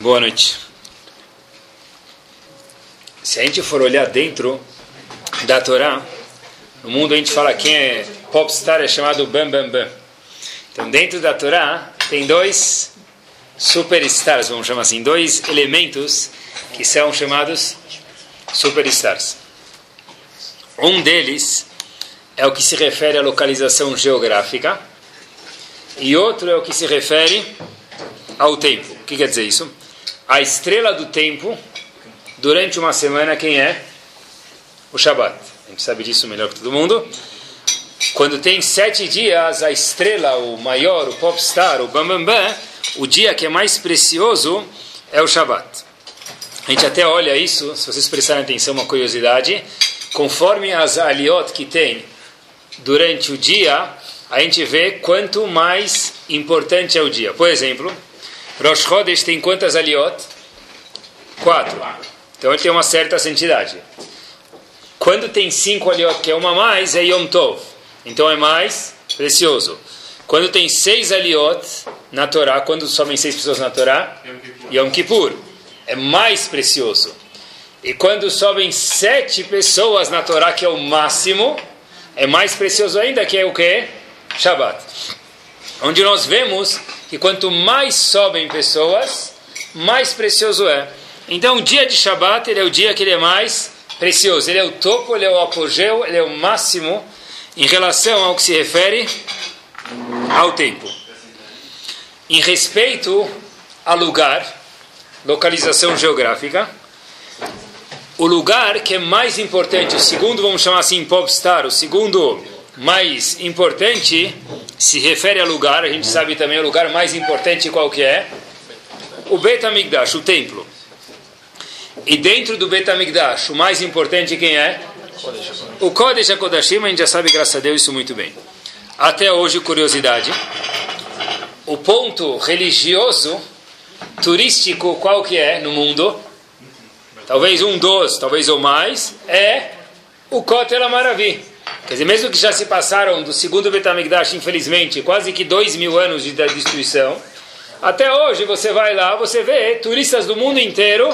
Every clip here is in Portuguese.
Boa noite. Se a gente for olhar dentro da Torá, no mundo a gente fala quem é popstar é chamado Bam Bam Bam. Então dentro da Torá tem dois superstars, vamos chamar assim, dois elementos que são chamados superstars. Um deles é o que se refere à localização geográfica e outro é o que se refere ao tempo. O que quer dizer isso? A estrela do tempo durante uma semana quem é? O Shabat. A gente sabe disso melhor que todo mundo. Quando tem sete dias, a estrela, o maior, o popstar, o bambambam, bam, bam, o dia que é mais precioso é o Shabat. A gente até olha isso, se vocês prestarem atenção, uma curiosidade. Conforme as aliot que tem durante o dia, a gente vê quanto mais importante é o dia. Por exemplo, Rosh Chodesh tem quantas aliot? Quatro. Então ele tem uma certa santidade. Quando tem cinco aliot, que é uma mais, é Yom Tov. Então é mais precioso. Quando tem seis aliot na Torá, quando sobem seis pessoas na Torá? Yom Kippur. É mais precioso. E quando sobem sete pessoas na Torá, que é o máximo, é mais precioso ainda, que é o que? Shabbat. Onde nós vemos que quanto mais sobem pessoas, mais precioso é. Então, o dia de Shabat ele é o dia que ele é mais precioso. Ele é o topo, ele é o apogeu, ele é o máximo em relação ao que se refere ao tempo. Em respeito ao lugar, localização geográfica, o lugar que é mais importante, o segundo, vamos chamar assim, popstar, o segundo mais importante se refere a lugar, a gente sabe também o lugar mais importante qual que é? O HaMikdash, o templo. E dentro do HaMikdash, o mais importante quem é? O Kodesh HaKodashim, a gente já sabe, graças a Deus, isso muito bem. Até hoje, curiosidade, o ponto religioso, turístico, qual que é no mundo? Talvez um dos, talvez ou mais, é o Kotel Amaravi. Quer dizer, mesmo que já se passaram do segundo Betamigdash, infelizmente, quase que dois mil anos de destruição, até hoje você vai lá, você vê turistas do mundo inteiro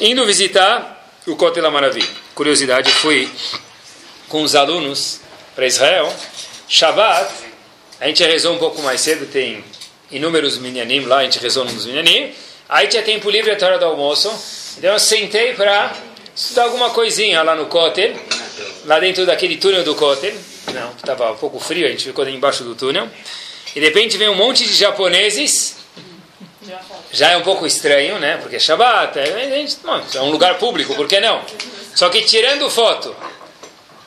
indo visitar o Kotel Maravi. Curiosidade, fui com os alunos para Israel. Shabbat, a gente rezou um pouco mais cedo, tem inúmeros minyanim lá, a gente rezou nos minyanim. Aí tinha tempo livre a hora do almoço. Então eu sentei para estudar alguma coisinha lá no Kotel lá dentro daquele túnel do Kotel. Não, estava um pouco frio, a gente ficou embaixo do túnel. E de repente vem um monte de japoneses. Já é um pouco estranho, né? Porque é Shabbat, é, é um lugar público, por que não? Só que tirando foto.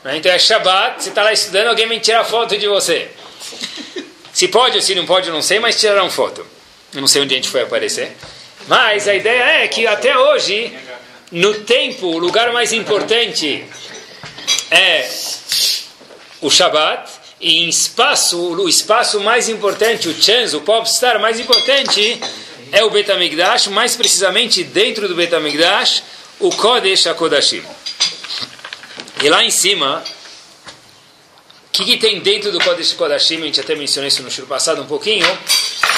Né? Então é Shabbat, você está lá estudando, alguém vem tirar foto de você. Se pode ou se não pode, eu não sei, mas tiraram foto. Eu não sei onde a gente foi aparecer. Mas a ideia é que até hoje, no tempo, o lugar mais importante é o Shabat, e em espaço, o espaço mais importante, o chance, o popstar mais importante é o Betamigdash, mais precisamente dentro do Betamigdash, o Kodesh HaKodashim. E lá em cima, o que, que, tem dentro do Kodesh Kodashim? A gente até mencionou isso no show passado um pouquinho.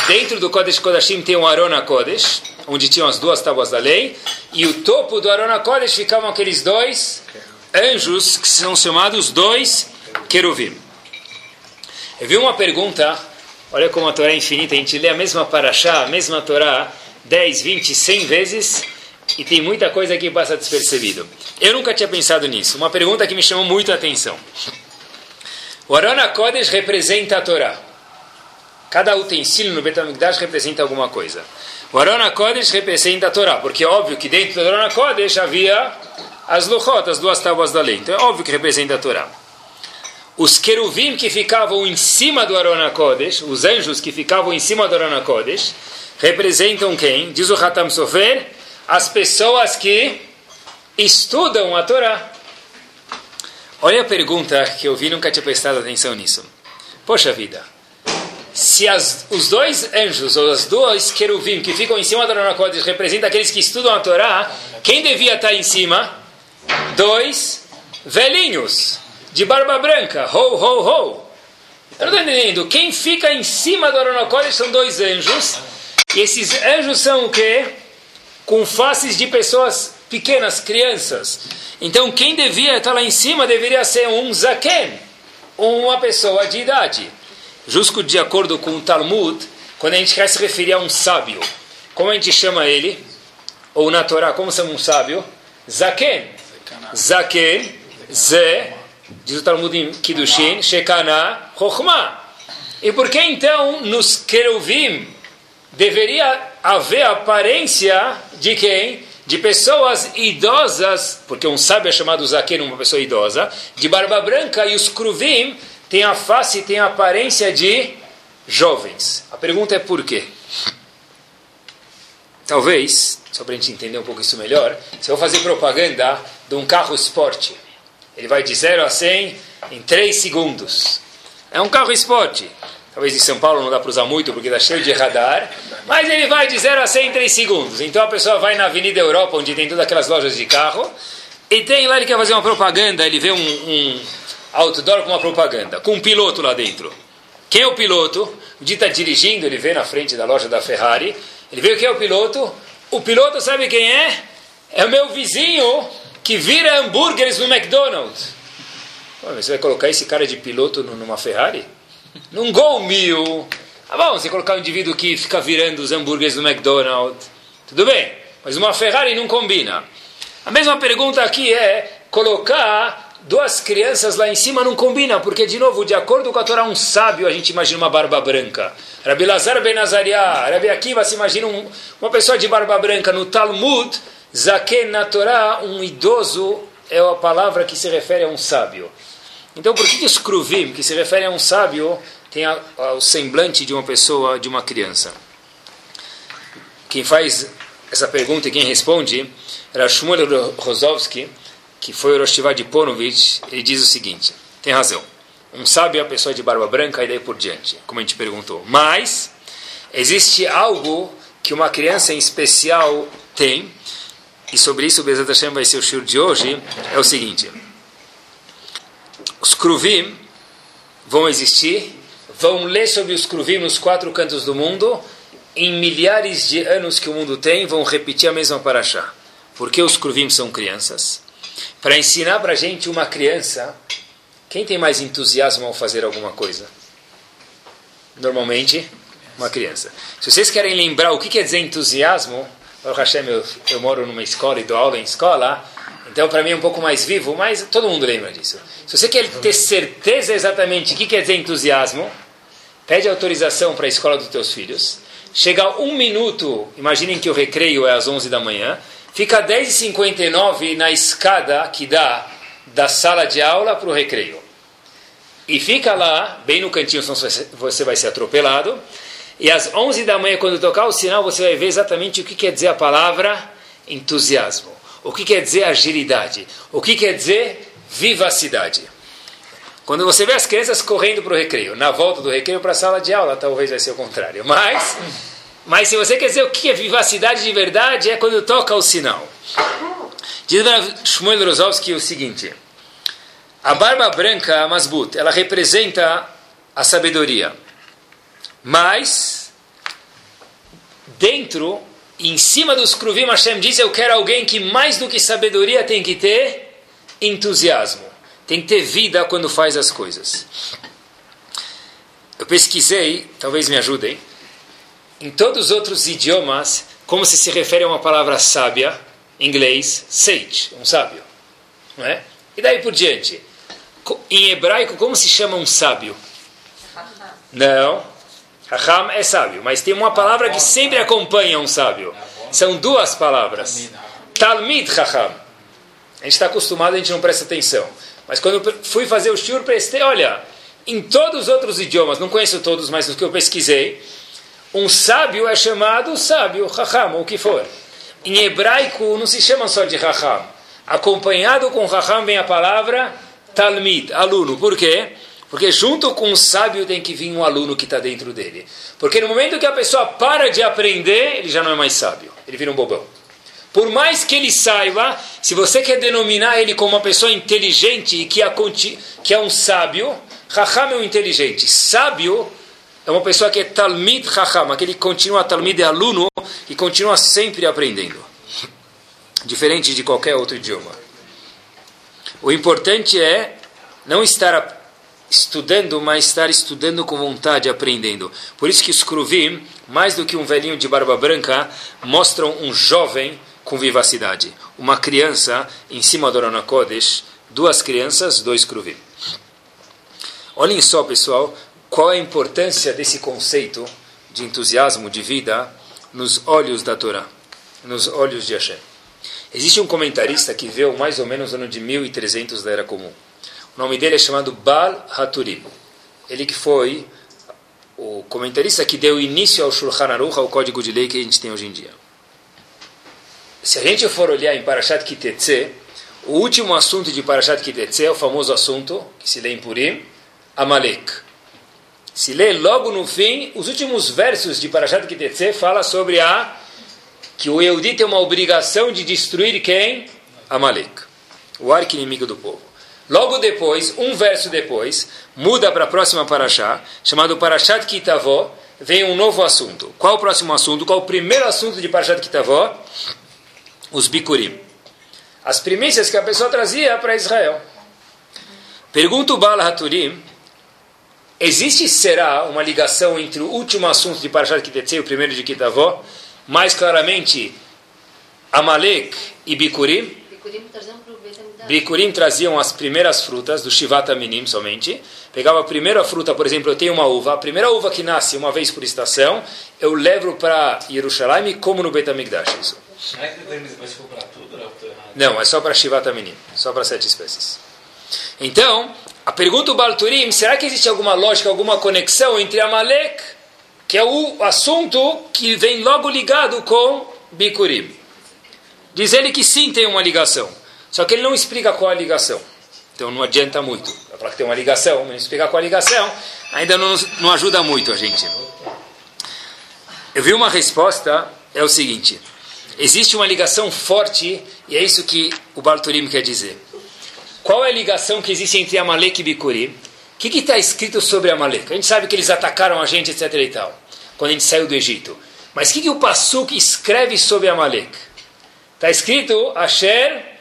Dentro do Kodesh Kodashim tem o Arona Kodesh, onde tinham as duas tábuas da lei, e o topo do Arona Kodesh ficavam aqueles dois anjos que são chamados dois queruvim. Eu vi uma pergunta, olha como a Torá é infinita, a gente lê a mesma paraxá, a mesma Torá, 10, 20, 100 vezes e tem muita coisa que passa despercebido. Eu nunca tinha pensado nisso. Uma pergunta que me chamou muito a atenção. O Arona Kodesh representa a Torá. Cada utensílio no Betamigdash representa alguma coisa. O Arona Kodesh representa a Torá, porque é óbvio que dentro do Arona Kodesh havia as luchot, as duas tábuas da lei. Então é óbvio que representa a Torá. Os queruvim que ficavam em cima do Arona Kodesh, os anjos que ficavam em cima do Arona Kodesh, representam quem? Diz o Hatam Sofer, as pessoas que estudam a Torá. Olha a pergunta que eu vi nunca tinha prestado atenção nisso. Poxa vida, se as, os dois anjos, ou os dois queruvim que ficam em cima do Arona Kodesh representam aqueles que estudam a Torá, quem devia estar em cima? Dois velhinhos de barba branca, ho, ho, ho. Eu não estou entendendo. Quem fica em cima do Aronocóide são dois anjos. E esses anjos são o quê? com faces de pessoas pequenas, crianças. Então quem devia estar lá em cima deveria ser um zaken, uma pessoa de idade. Justo de acordo com o Talmud, quando a gente quer se referir a um sábio, como a gente chama ele? Ou na Torá, como chama um sábio? Zaken. Zaken, Ze, diz o Talmud em Kiddushin, Shekana, Chokhmah. E por que então nos Keruvim deveria haver aparência de quem? De pessoas idosas, porque um sábio é chamado Zaken, uma pessoa idosa, de barba branca, e os Kruvim têm a face, têm a aparência de jovens. A pergunta é por quê? Talvez, só para a gente entender um pouco isso melhor, se eu vou fazer propaganda de um carro esporte, ele vai de 0 a 100 em 3 segundos. É um carro esporte. Talvez em São Paulo não dá para usar muito porque está cheio de radar, mas ele vai de 0 a 100 em 3 segundos. Então a pessoa vai na Avenida Europa, onde tem todas aquelas lojas de carro, e tem lá, ele quer fazer uma propaganda, ele vê um, um outdoor com uma propaganda, com um piloto lá dentro. Quem é o piloto? O dia está dirigindo, ele vê na frente da loja da Ferrari, ele vê quem é o piloto. O piloto sabe quem é? É o meu vizinho que vira hambúrgueres no McDonald's. Você vai colocar esse cara de piloto numa Ferrari? Num Gol Mil. Ah, bom, você colocar um indivíduo que fica virando os hambúrgueres no McDonald's. Tudo bem, mas uma Ferrari não combina. A mesma pergunta aqui é colocar duas crianças lá em cima não combina, porque, de novo, de acordo com a Torá, um sábio, a gente imagina uma barba branca. Rabi Lazar Ben Azariah, Rabi Akiva se imagina um, uma pessoa de barba branca. No Talmud, Zaken na Torá, um idoso é a palavra que se refere a um sábio. Então, por que, que que se refere a um sábio, tem a, a, o semblante de uma pessoa, de uma criança? Quem faz essa pergunta e quem responde era Shmuel Rozovsky, que foi o Rosh de Ponovich, ele diz o seguinte, tem razão, um sábio é a pessoa de barba branca e daí por diante, como a gente perguntou. Mas, existe algo que uma criança em especial tem, e sobre isso Bezat Hashem vai ser o shur de hoje, é o seguinte os Kruvim vão existir, vão ler sobre os Kruvim nos quatro cantos do mundo, em milhares de anos que o mundo tem, vão repetir a mesma paraxá. Porque os Kruvim são crianças. Para ensinar para a gente uma criança, quem tem mais entusiasmo ao fazer alguma coisa? Normalmente, uma criança. Se vocês querem lembrar o que quer dizer entusiasmo, Hashem, eu, eu moro numa escola e dou aula em escola, então, para mim é um pouco mais vivo, mas todo mundo lembra disso. Se você quer ter certeza exatamente o que quer dizer entusiasmo, pede autorização para a escola dos teus filhos. Chega um minuto, imaginem que o recreio é às 11 da manhã, fica 10h59 na escada que dá da sala de aula para o recreio. E fica lá, bem no cantinho, senão você vai ser atropelado. E às 11 da manhã, quando tocar o sinal, você vai ver exatamente o que quer dizer a palavra entusiasmo. O que quer dizer agilidade? O que quer dizer vivacidade? Quando você vê as crianças correndo para o recreio, na volta do recreio para a sala de aula, talvez vai ser o contrário. Mas, mas se você quer dizer o que é vivacidade de verdade, é quando toca o sinal. Diz Shmuel Rozovsky o seguinte: a barba branca, a masbut, ela representa a sabedoria. Mas, dentro em cima dos Kruvim, Hashem diz: Eu quero alguém que mais do que sabedoria tem que ter entusiasmo, tem que ter vida quando faz as coisas. Eu pesquisei, talvez me ajudem, em todos os outros idiomas, como se se refere a uma palavra sábia, em inglês, sage, um sábio. Não é? E daí por diante. Em hebraico, como se chama um sábio? Não. Raham é sábio, mas tem uma palavra que sempre acompanha um sábio. São duas palavras. Talmid Raham. A gente está acostumado, a gente não presta atenção. Mas quando fui fazer o shur, prestei, olha, em todos os outros idiomas, não conheço todos, mas os que eu pesquisei, um sábio é chamado sábio, Raham, ou o que for. Em hebraico não se chama só de Raham. Acompanhado com Raham vem a palavra Talmid, aluno. Por quê? Porque junto com o sábio tem que vir um aluno que está dentro dele. Porque no momento que a pessoa para de aprender, ele já não é mais sábio. Ele vira um bobão. Por mais que ele saiba, se você quer denominar ele como uma pessoa inteligente e que que é um sábio, Raham é um inteligente. Sábio é uma pessoa que é Talmid Raham, aquele que continua Talmid é aluno e continua sempre aprendendo. diferente de qualquer outro idioma. O importante é não estar estudando, mas estar estudando com vontade, aprendendo. Por isso que os Kruvim, mais do que um velhinho de barba branca, mostram um jovem com vivacidade. Uma criança em cima do Arona Kodesh, duas crianças, dois Kruvim. Olhem só, pessoal, qual é a importância desse conceito de entusiasmo de vida nos olhos da Torá, nos olhos de Hashem. Existe um comentarista que veio mais ou menos no ano de 1300 da Era Comum. O nome dele é chamado Bal Haturim. Ele que foi o comentarista que deu início ao Shulchan Aruch, ao código de lei que a gente tem hoje em dia. Se a gente for olhar em Parashat Kitetse, o último assunto de Parashat Kitetse é o famoso assunto que se lê em Purim, Amalek. Se lê logo no fim, os últimos versos de Parashat Kitetse fala sobre a que o Eudi tem uma obrigação de destruir quem? Amalek, o arco inimigo do povo. Logo depois, um verso depois, muda para a próxima Parashá, chamado Parashat Kitavó, vem um novo assunto. Qual o próximo assunto? Qual o primeiro assunto de Parashat Kitavó? Os Bikurim. As primícias que a pessoa trazia para Israel. Pergunta o Bala Haturim, existe, será, uma ligação entre o último assunto de Parashat Kitetse e o primeiro de Kitavó? mais claramente Amalek e Bikurim. Bikurim traziam as primeiras frutas do Shivata Minim somente. Pegava a primeira fruta, por exemplo, eu tenho uma uva, a primeira uva que nasce uma vez por estação, eu levo para Jerusalém e como no Betamigdash. Isso. Não, é só para Shivata Minim, só para sete espécies. Então, a pergunta do Balturim, será que existe alguma lógica, alguma conexão entre Amalek que é o assunto que vem logo ligado com Bikurim. Diz ele que sim tem uma ligação, só que ele não explica qual a ligação. Então não adianta muito. Falar que tem uma ligação, mas explicar qual a ligação ainda não, não ajuda muito a gente. Eu vi uma resposta, é o seguinte: existe uma ligação forte, e é isso que o Balturim quer dizer. Qual é a ligação que existe entre Amalek e Bikurim? O que está escrito sobre Amalek? A gente sabe que eles atacaram a gente, etc. e tal, quando a gente saiu do Egito. Mas o que, que o Passuk escreve sobre Amalek? Está escrito Asher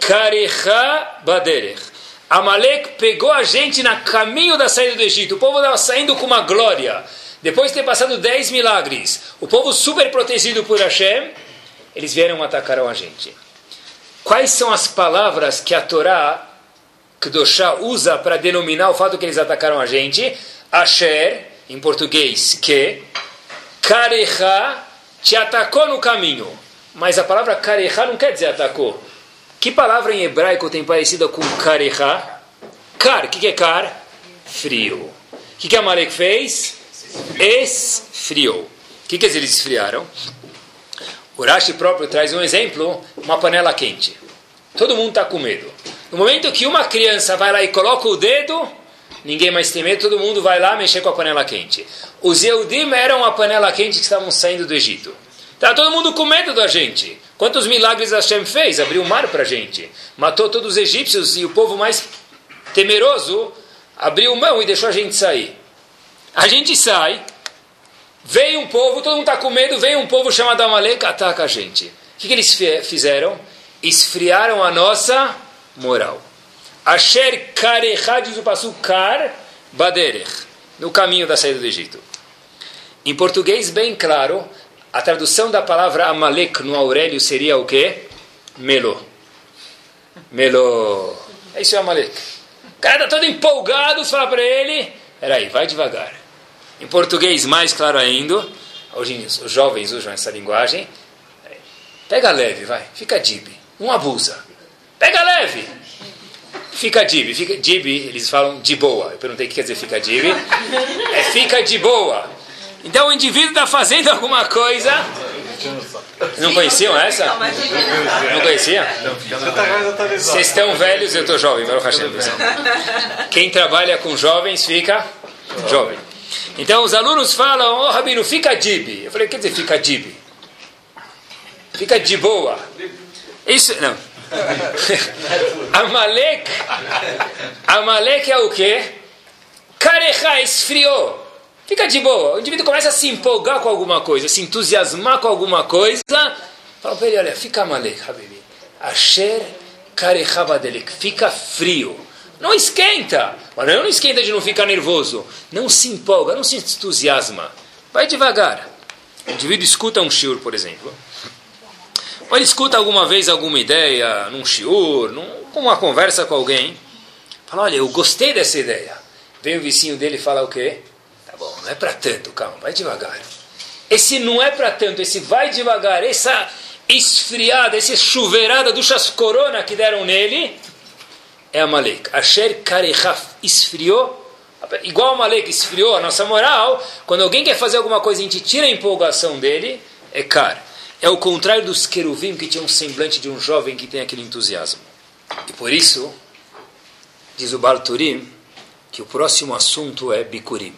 Karecha Baderech. Amalek pegou a gente no caminho da saída do Egito. O povo estava saindo com uma glória. Depois de ter passado dez milagres, o povo super protegido por Hashem, eles vieram atacar a gente. Quais são as palavras que a Torá Kedoshá usa para denominar o fato que eles atacaram a gente. Asher, em português, que. Karecha, te atacou no caminho. Mas a palavra karecha não quer dizer atacou. Que palavra em hebraico tem parecida com karecha? Kar, o que, que é kar? Frio. O que, que Amalek fez? Esfriou. O que, que eles esfriaram? O Rashi próprio traz um exemplo, uma panela quente. Todo mundo está com medo. No momento que uma criança vai lá e coloca o dedo, ninguém mais tem medo, todo mundo vai lá mexer com a panela quente. Os Eudim eram a panela quente que estavam saindo do Egito. Está todo mundo com medo da gente. Quantos milagres Hashem fez? Abriu o mar para a gente. Matou todos os egípcios e o povo mais temeroso abriu mão e deixou a gente sair. A gente sai, vem um povo, todo mundo está com medo, vem um povo chamado Amalek, ataca a gente. O que, que eles fizeram? Esfriaram a nossa moral. Asher karecha, diz o passo kar baderech, no caminho da saída do Egito. Em português, bem claro, a tradução da palavra Amalek no Aurélio seria o quê? Melo. Melo. É isso Amalek. O cara está todo empolgado, fala para ele, peraí, vai devagar. Em português, mais claro ainda, hoje os jovens usam essa linguagem, pega leve, vai, fica deep, não abusa. Pega leve. Fica dib. Fica dib, eles falam de boa. Eu perguntei o que quer dizer fica dib. É fica de boa. Então o indivíduo está fazendo alguma coisa. Não conheciam essa? Não conhecia? Vocês estão velhos, eu estou jovem. Quem trabalha com jovens fica jovem. Então os alunos falam, oh Rabino, fica dib. Eu falei, quer dizer fica dib? Fica de boa. Isso, não. Amalek, Amalek é o quê? Careja esfriou. Fica de boa. O indivíduo começa a se empolgar com alguma coisa, se entusiasmar com alguma coisa, Fala para ele, olha, fica Amalek, Habibi. Asher Karechabadelek. Fica frio. Não esquenta. Mas não esquenta de não ficar nervoso. Não se empolga, não se entusiasma. Vai devagar. O indivíduo escuta um shiur, por exemplo. Ou ele escuta alguma vez alguma ideia, num shiur, num, uma conversa com alguém. Fala, olha, eu gostei dessa ideia. Vem o vizinho dele e fala o quê? Bom, não é para tanto, calma, vai devagar. Esse não é para tanto, esse vai devagar, essa esfriada, essa chuveirada do chas corona que deram nele, é Amalek. Asher Karechaf esfriou, igual Amalek esfriou a nossa moral, quando alguém quer fazer alguma coisa e a gente tira a empolgação dele, é Kar. É o contrário dos queruvim que tinha um semblante de um jovem que tem aquele entusiasmo. E por isso, diz o Balturim, que o próximo assunto é Bikurim,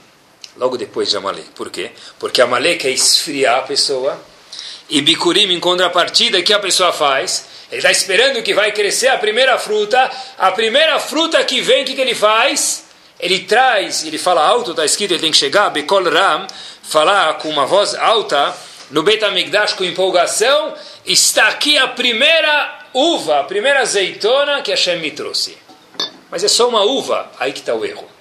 logo depois de Amalek. Por quê? Porque Amalek é esfriar a pessoa, e Bikurim, em contrapartida, que a pessoa faz? Ele está esperando que vai crescer a primeira fruta. A primeira fruta que vem, o que, que ele faz? Ele traz, ele fala alto, está escrito, ele tem que chegar, Bekol Ram, falar com uma voz alta, no Beit HaMikdash com empolgação, está aqui a primeira uva, a primeira azeitona que Hashem me trouxe. Mas é só uma uva, aí que está o erro.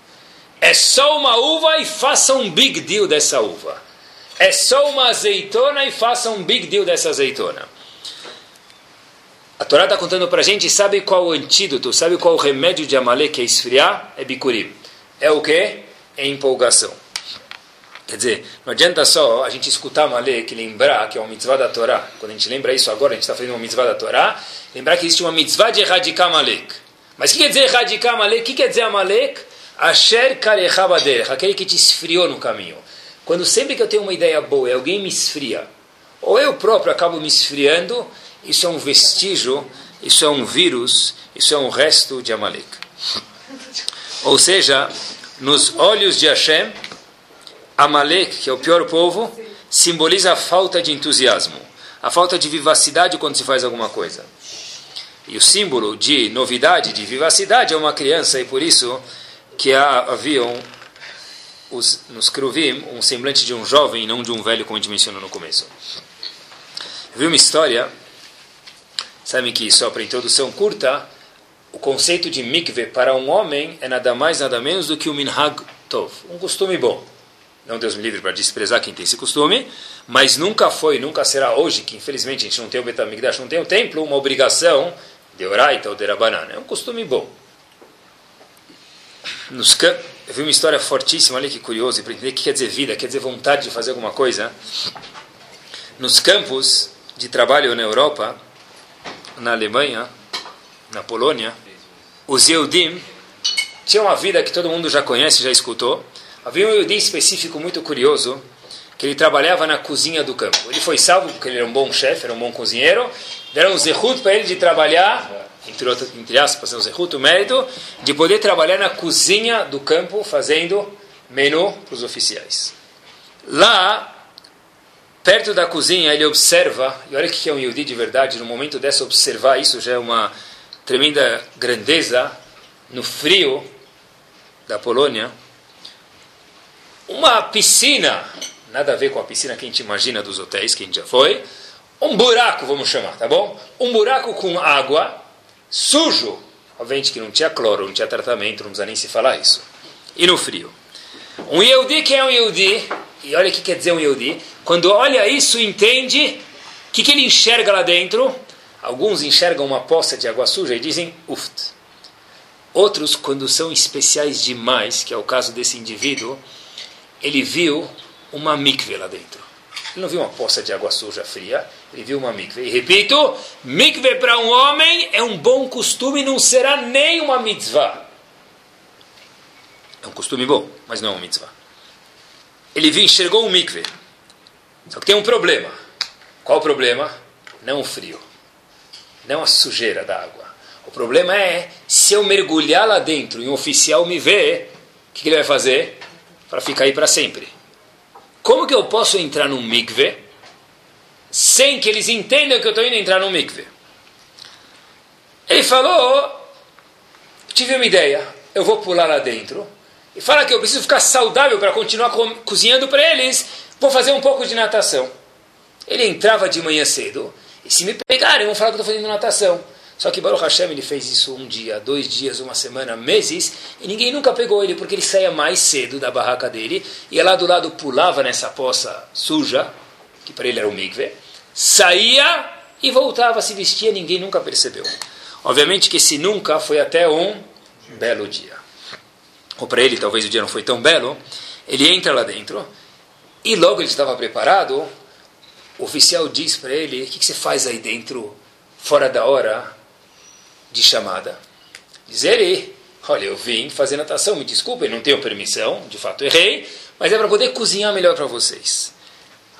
É só uma uva e faça um big deal dessa uva. É só uma azeitona e faça um big deal dessa azeitona. A Torá está contando para a gente, sabe qual o antídoto, sabe qual o remédio de Amalek que é esfriar? É bicurim. É o que? É empolgação. Quer dizer, não adianta só a gente escutar Amalek e lembrar que é uma mitzvah da Torá. Quando a gente lembra isso agora, a gente está fazendo uma mitzvah da Torá, lembrar que existe uma mitzvah de erradicar Amalek. Mas o que quer dizer erradicar Amalek? O que quer dizer Amalek? Asher karechabader, aquele que te esfriou no caminho. Quando sempre que eu tenho uma ideia boa e alguém me esfria, ou eu próprio acabo me esfriando, isso é um vestígio, isso é um vírus, isso é um resto de Amalek. Ou seja, nos olhos de Hashem, Amalek, que é o pior povo, simboliza a falta de entusiasmo, a falta de vivacidade quando se faz alguma coisa. E o símbolo de novidade, de vivacidade, é uma criança, e por isso que haviam os, nos Kruvim um semblante de um jovem e não de um velho, como a gente mencionou no começo. Eu vi uma história Sabem que, só para introdução curta, o conceito de mikve para um homem é nada mais, nada menos do que o minhag tov, um costume bom. Não Deus me livre para desprezar quem tem esse costume, mas nunca foi, nunca será hoje, que infelizmente a gente não tem o Betamigdash, não tem o templo, uma obrigação de oraita ou de rabanana. É um costume bom. Nos eu vi uma história fortíssima ali, que curioso, para entender o que quer dizer vida, quer dizer vontade de fazer alguma coisa. Nos campos de trabalho na Europa, na Alemanha, na Polônia, os Yehudim tinham uma vida que todo mundo já conhece, já escutou. Havia um Yehudi específico muito curioso, que ele trabalhava na cozinha do campo. Ele foi salvo porque ele era um bom chefe, era um bom cozinheiro. Deram um zehut para ele de trabalhar, entre, outras, entre aspas, um zehut, o mérito, de poder trabalhar na cozinha do campo, fazendo menu para os oficiais. Lá, Perto da cozinha, ele observa, e olha o que é um Yehudi de verdade, no momento dessa observar isso já é uma tremenda grandeza, no frio da Polônia, uma piscina, nada a ver com a piscina que a gente imagina dos hotéis, que a gente já foi, um buraco, vamos chamar, tá bom? Um buraco com água, sujo, obviamente que não tinha cloro, não tinha tratamento, não precisa nem se falar isso. E no frio. Um Yehudi que é um Yehudi, e olha o que quer dizer um Yehudi, quando olha isso, entende o que, que ele enxerga lá dentro. Alguns enxergam uma poça de água suja e dizem uft. Outros, quando são especiais demais, que é o caso desse indivíduo, ele viu uma mikve lá dentro. Ele não viu uma poça de água suja fria, ele viu uma mikve. E repito, mikve para um homem é um bom costume, não será nem uma mitzvah. É um costume bom, mas não é uma mitzvah. Ele viu, enxergou um mikve. Só que tem um problema. Qual o problema? Não o frio. Não a sujeira da água. O problema é, se eu mergulhar lá dentro e um oficial me ver, o que, que ele vai fazer? Para ficar aí para sempre. Como que eu posso entrar num mikve sem que eles entendam que eu estou indo entrar num mikve? Ele falou, tive uma ideia, eu vou pular lá dentro e fala que eu preciso ficar saudável para continuar co cozinhando para eles, vou fazer um pouco de natação. Ele entrava de manhã cedo E se me pegarem, vão falar que eu estou fazendo natação. Só que Baruch Hashem ele fez isso um dia, dois dias, uma semana, meses, e ninguém nunca pegou ele, porque ele saía mais cedo da barraca dele, ia lá do lado, pulava nessa poça suja, que para ele era o mikve, saía e voltava, se vestia, ninguém nunca percebeu. Obviamente que esse nunca foi até um belo dia. Ou para ele, talvez o dia não foi tão belo, ele entra lá dentro, e logo ele estava preparado, o oficial diz para ele, o que, que você faz aí dentro, fora da hora, de chamada. Diz ele, olha, eu vim fazer natação, me desculpem, não tenho permissão, de fato errei, mas é para poder cozinhar melhor para vocês.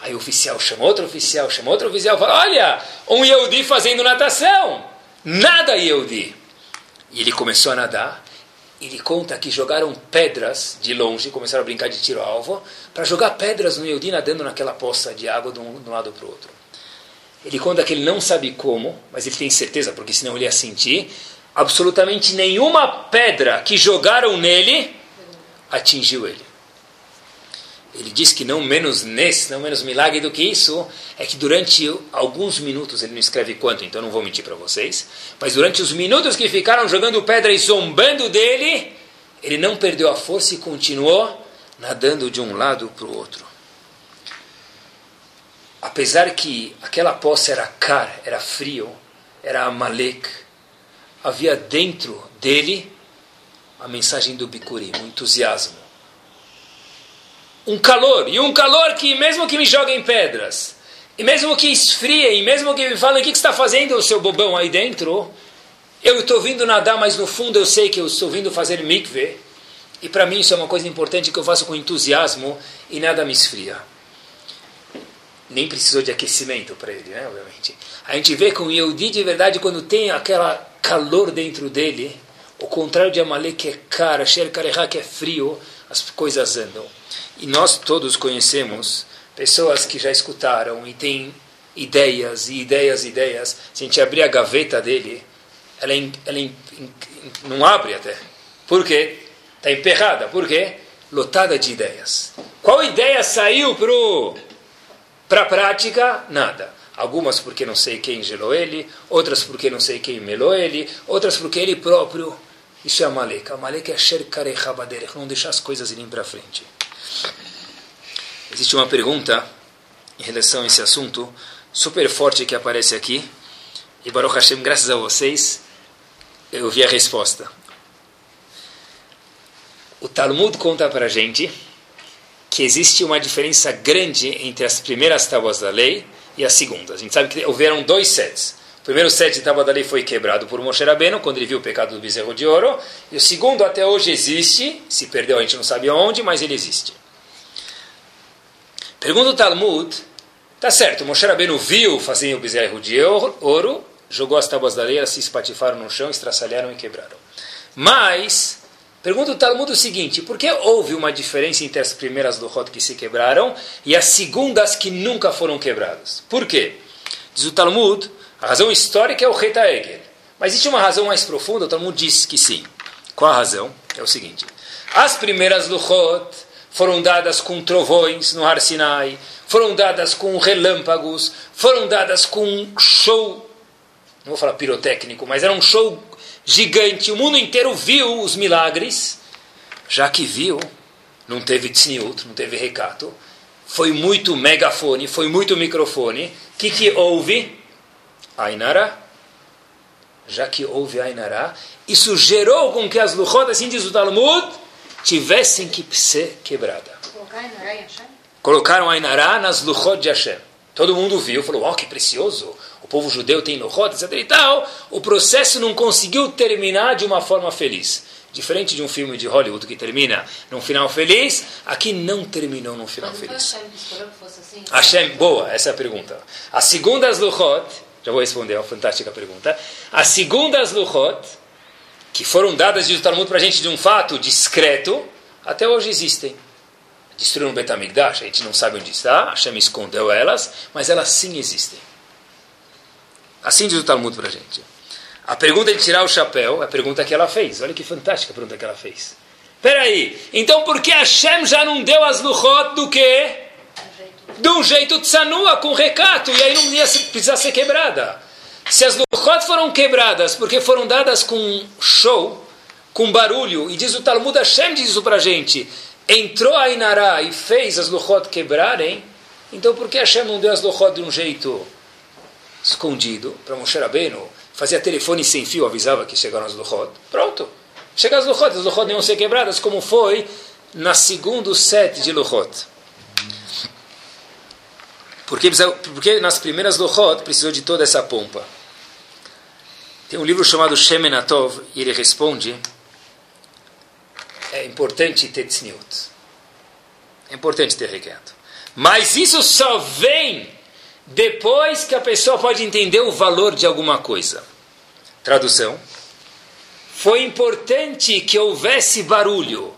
Aí o oficial chama outro oficial, chama outro oficial, fala, olha, um Yehudi fazendo natação, nada Yehudi. E ele começou a nadar, ele conta que jogaram pedras de longe, começaram a brincar de tiro-alvo, para jogar pedras no Yehudi nadando naquela poça de água de um lado para o outro. Ele conta que ele não sabe como, mas ele tem certeza, porque senão ele ia sentir. Absolutamente nenhuma pedra que jogaram nele atingiu ele. Ele diz que não menos nesse, não menos milagre do que isso, é que durante alguns minutos, ele não escreve quanto, então não vou mentir para vocês, mas durante os minutos que ficaram jogando pedra e zombando dele, ele não perdeu a força e continuou nadando de um lado para o outro apesar que aquela poça era car, era frio, era Amalek, havia dentro dele a mensagem do Bikurim, o entusiasmo. Um calor, e um calor que mesmo que me joguem pedras, e mesmo que esfriem, mesmo que me falem o que, que está fazendo seu bobão aí dentro, eu estou vindo nadar, mas no fundo eu sei que eu estou vindo fazer mikve, e para mim isso é uma coisa importante que eu faço com entusiasmo e nada me esfria nem precisou de aquecimento para ele, né, obviamente. A gente vê com o Yehudi de verdade, quando tem aquela calor dentro dele, o contrário de Amalek, que é cara, Sher Karechá, que é frio, as coisas andam. E nós todos conhecemos pessoas que já escutaram e têm ideias e ideias e ideias. Se a gente abrir a gaveta dele, ela, é ela é não abre até. Por quê? Está emperrada. Por quê? Lotada de ideias. Qual ideia saiu para o para a prática, nada. Algumas porque não sei quem gelou ele, outras porque não sei quem melou ele, outras porque ele próprio. Isso é Amalek. Amalek é Sher não deixar as coisas irem para frente. Existe uma pergunta em relação a esse assunto, super forte que aparece aqui. E Baruch Hashem, graças a vocês, eu vi a resposta. O Talmud conta para a gente que existe uma diferença grande entre as primeiras tábuas da lei e as segundas. A gente sabe que houveram dois sets. O primeiro set de tábua da lei foi quebrado por Moshe Rabbeinu, quando ele viu o pecado do bezerro de ouro. E o segundo até hoje existe. Se perdeu, a gente não sabe onde, mas ele existe. Pergunta o Talmud. Tá certo, Moshe Rabbeinu viu fazendo o bezerro de ouro, jogou as tábuas da lei, elas se espatifaram no chão, estraçalharam e quebraram. Mas Pergunta o Talmud o seguinte: por que houve uma diferença entre as primeiras Luchot que se quebraram e as segundas que nunca foram quebradas? Por quê? Diz o Talmud, a razão histórica é o Reta Egel. Mas existe uma razão mais profunda, o Talmud diz que sim. Qual a razão? É o seguinte: as primeiras Luchot foram dadas com trovões no Har Sinai, foram dadas com relâmpagos, foram dadas com um show, não vou falar pirotécnico, mas era um show gigante, o mundo inteiro viu os milagres, já que viu, não teve tzniut, não teve recato, foi muito megafone, foi muito microfone. O que, que houve? Ainara. Já que houve Ainara, isso gerou com que as luchot, assim diz o Talmud, tivessem que ser quebrada. Colocaram Ainara nas luchot de Hashem. Todo mundo viu, falou, oh, que precioso povo judeu tem Lohot, etc. e tal, o processo não conseguiu terminar de uma forma feliz. Diferente de um filme de Hollywood que termina num final feliz, aqui não terminou num final feliz. Assim? Hashem, boa, essa é a pergunta. As segundas Luchot, já vou responder, é uma fantástica pergunta. As segundas Luchot, que foram dadas, o Talmud para a gente, de um fato discreto, até hoje existem. Destruíram o Betamigdash, a gente não sabe onde está, Hashem escondeu elas, mas elas sim existem. Assim diz o Talmud para a gente. A pergunta de tirar o chapéu é a pergunta que ela fez. Olha que fantástica a pergunta que ela fez. Peraí, então por que Hashem já não deu as luchot do quê? de um jeito tsanua, com recato, e aí não ia precisar ser quebrada. Se as luchot foram quebradas porque foram dadas com show, com barulho, e diz o Talmud Hashem diz isso para a gente, entrou a Inará e fez as luchot quebrarem, então por que Hashem não deu as luchot de um jeito escondido para Moshe Rabbeinu? Fazia telefone sem fio, avisava que chegaram as luchot. Pronto. Chega as luchot, as luchot não iam ser quebradas, como foi na segundo set de luchot. Porque, porque nas primeiras luchot precisou de toda essa pompa. Tem um livro chamado Shemenatov, e ele responde é importante ter tzniut. É importante ter requeto. Mas isso só vem depois que a pessoa pode entender o valor de alguma coisa. Tradução. Foi importante que houvesse barulho,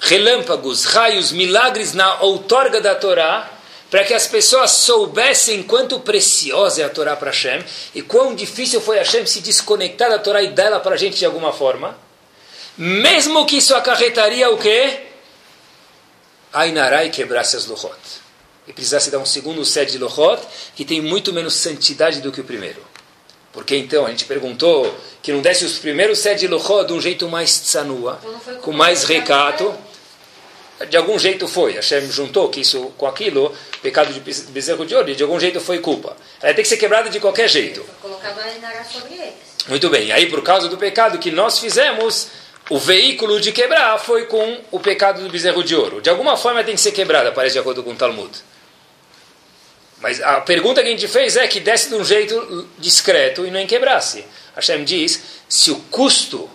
relâmpagos, raios, milagres na outorga da Torá, para que as pessoas soubessem quanto preciosa é a Torá para Hashem e quão difícil foi Hashem se desconectar da Torá e dela para a gente de alguma forma. Mesmo que isso acarretaria o quê? Ainarai quebrasse as Luchot. E precisasse dar um segundo set de Luchot que tem muito menos santidade do que o primeiro. Porque então a gente perguntou que não desse os primeiros sete de Luchot de um jeito mais tsanua, então com mais recato. De algum jeito foi. Hashem juntou que isso com aquilo, pecado de bezerro de ouro, de algum jeito foi culpa. Ela tem que ser quebrada de qualquer jeito. Muito bem. Aí, por causa do pecado que nós fizemos, o veículo de quebrar foi com o pecado do bezerro de ouro. De alguma forma tem que ser quebrada, parece de acordo com o Talmud. Mas a pergunta que a gente fez é que desse de um jeito discreto e não quebrasse. Hashem diz, se o custo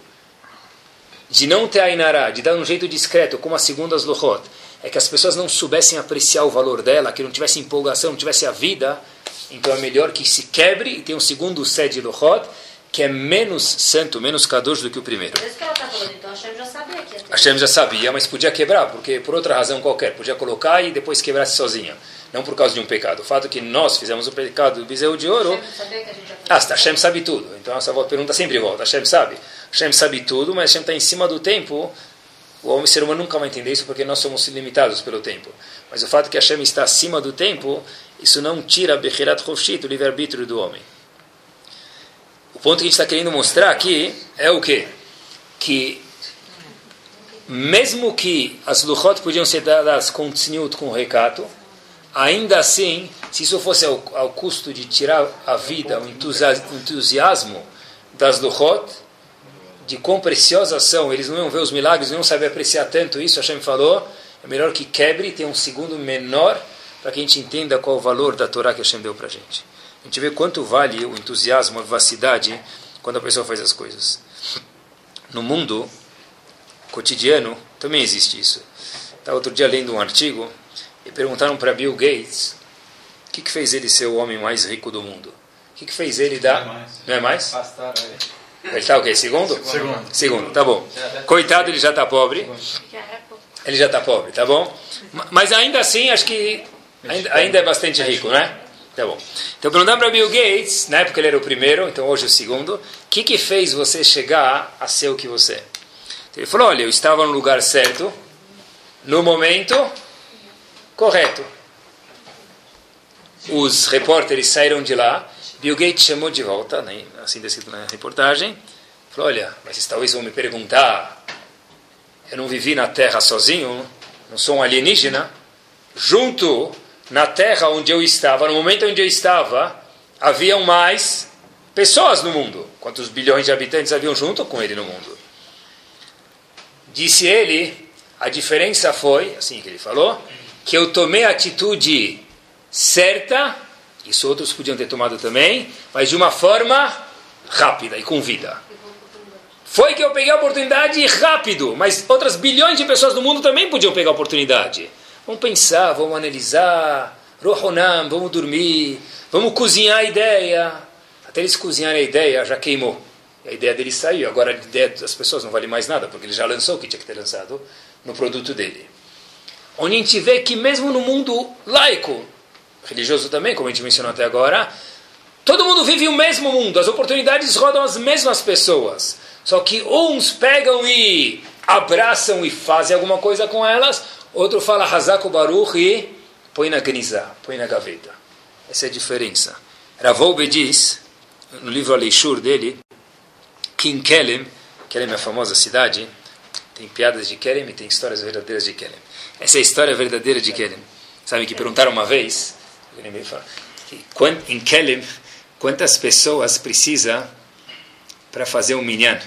de não ter a Inará, de dar um jeito discreto, como a segunda Luchot, é que as pessoas não soubessem apreciar o valor dela, que não tivesse empolgação, não tivesse a vida, então é melhor que se quebre e tenha um segundo set de Luchot, que é menos santo, menos kadosh do que o primeiro. Por isso que ela está falando, então Hashem já sabia que Hashem já sabia, mas podia quebrar, porque por outra razão qualquer, podia colocar e depois quebrasse sozinha não por causa de um pecado. O fato é que nós fizemos o pecado do bezerro de ouro. Ah, Hashem sabe tudo. Então essa pergunta sempre volta. Hashem sabe. Hashem sabe tudo, mas Hashem está em cima do tempo. O homem ser humano nunca vai entender isso porque nós somos limitados pelo tempo. Mas o fato é que Hashem está acima do tempo, isso não tira Bechirat Chofshit, o livre-arbítrio do homem. O ponto que a gente está querendo mostrar aqui é o quê? Que mesmo que as luchot podiam ser dadas com tzniut, com recato, Ainda assim, se isso fosse ao, ao custo de tirar a vida, o entusiasmo das Luchot, de quão preciosas são, eles não iam ver os milagres, não iam saber apreciar tanto isso, Hashem falou, é melhor que quebre e tenha um segundo menor para que a gente entenda qual o valor da Torá que Hashem deu para a gente. A gente vê quanto vale o entusiasmo, a vivacidade, quando a pessoa faz as coisas. No mundo cotidiano também existe isso. Estava outro dia lendo um artigo e perguntaram para Bill Gates o que, que fez ele ser o homem mais rico do mundo. O que, que fez ele dar. Não é mais? Não é mais? Ele está o quê? Segundo? Segundo. Segundo, tá bom. Coitado, ele já está pobre. Ele já está pobre, tá bom? Mas ainda assim, acho que ainda, ainda é bastante rico, né? Tá bom. Então, perguntando para Bill Gates, na época ele era o primeiro, então hoje o segundo, o que, que fez você chegar a ser o que você é? Ele falou: olha, eu estava no lugar certo, no momento correto. Os repórteres saíram de lá, Bill Gates chamou de volta, né, assim descrito na reportagem, falou, olha, mas talvez vão me perguntar, eu não vivi na Terra sozinho, não sou um alienígena, junto na Terra onde eu estava, no momento onde eu estava, haviam mais pessoas no mundo. Quantos bilhões de habitantes haviam junto com ele no mundo? Disse ele, a diferença foi, assim que ele falou, que eu tomei a atitude certa, isso outros podiam ter tomado também, mas de uma forma rápida e com vida. Foi que eu peguei a oportunidade rápido, mas outras bilhões de pessoas no mundo também podiam pegar a oportunidade. Vamos pensar, vamos analisar, rohonam, vamos dormir, vamos cozinhar a ideia. Até eles cozinharem a ideia, já queimou. A ideia dele saiu, agora a ideia das pessoas não vale mais nada, porque ele já lançou o que tinha que ter lançado no produto dele onde a gente vê que mesmo no mundo laico, religioso também, como a gente mencionou até agora, todo mundo vive o mesmo mundo, as oportunidades rodam as mesmas pessoas. Só que uns pegam e abraçam e fazem alguma coisa com elas, outro fala Hazako Baruch e põe na põe na gaveta. Essa é a diferença. Ravolbe diz, no livro Aleixur dele, que em Kelem, Kelem é a famosa cidade, tem piadas de Kelem e tem histórias verdadeiras de Kelem. Essa é a história verdadeira de Kelem. Sabe que perguntaram uma vez, em Kelem, quantas pessoas precisa para fazer um minyan?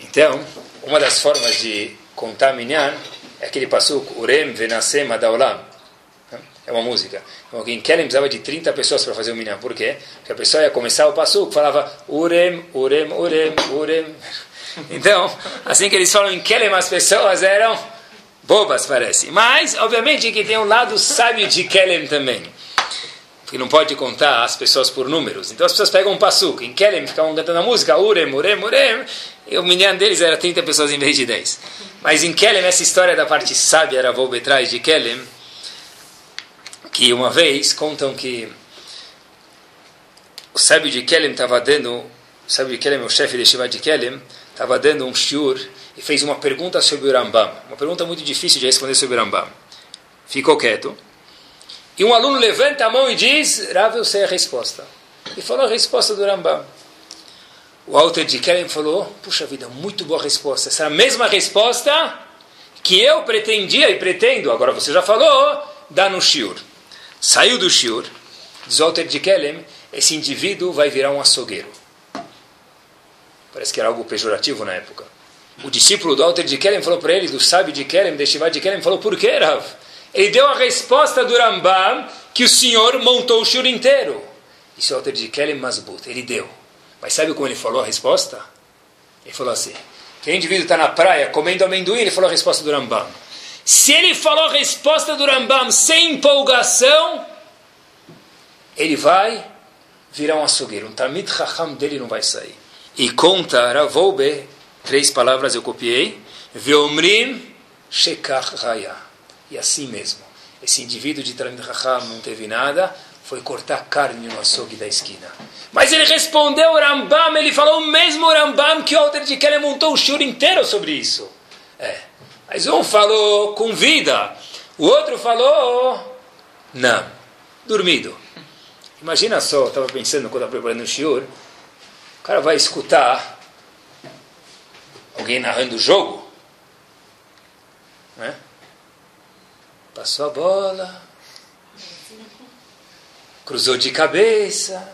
Então, uma das formas de contar minyan é aquele passo Urem Venasem Adaolam. É uma música. Então, em Kelem precisava de 30 pessoas para fazer um minyan. Por quê? Porque a pessoa ia começar o passo falava Urem, Urem, Urem, Urem. Então, assim que eles falam em Kelem, as pessoas eram bobas, parece. Mas, obviamente, que tem um lado sábio de Kelem também. Porque não pode contar as pessoas por números. Então as pessoas pegam um passuco. Em Kelem ficavam cantando a música, Urem, Urem, Urem. E o minyan deles era 30 pessoas em vez de 10. Mas em Kelem, essa história da parte sábia, era vou atrás de Kelem, que uma vez contam que o sábio de Kelem estava dando, o sábio de Kelem, o chefe de Shiva de Kelem, estava dando um shiur e fez uma pergunta sobre o Rambam. Uma pergunta muito difícil de responder sobre o Rambam. Ficou quieto. E um aluno levanta a mão e diz, Rav, eu sei a resposta. E falou a resposta do Rambam. O Alter de Keren falou, puxa vida, muito boa resposta. Essa é a mesma resposta que eu pretendia e pretendo, agora você já falou, dar no shiur. Saiu do shiur, diz Alter de Kelem, esse indivíduo vai virar um açougueiro. Parece que era algo pejorativo na época. O discípulo do Alter de Kelem falou para ele, do sábio de Kelem, de Shiva de Kelem, falou, por que, Rav? Ele deu a resposta do Rambam que o senhor montou o shiur inteiro. Isso é o Alter de Kelem Masbut, ele deu. Mas sabe como ele falou a resposta? Ele falou assim, que o indivíduo está na praia comendo amendoim, ele falou a resposta do Rambam. Se ele falou a resposta do Rambam sem empolgação, ele vai virar um açougueiro. Um Talmid Chacham dele não vai sair. E conta Ravolbe, três palavras eu copiei, Veomrim Shekach Raya. E assim mesmo, esse indivíduo de Talmid Chacham não teve nada, foi cortar carne no açougue da esquina. Mas ele respondeu o Rambam, ele falou o mesmo Rambam que o Alter de Kelly montou o shur inteiro sobre isso. É. Mas um falou com vida, o outro falou não, dormido. Imagina só, estava pensando quando estava preparando o shiur, o cara vai escutar alguém narrando o jogo, né? Passou a bola, cruzou de cabeça.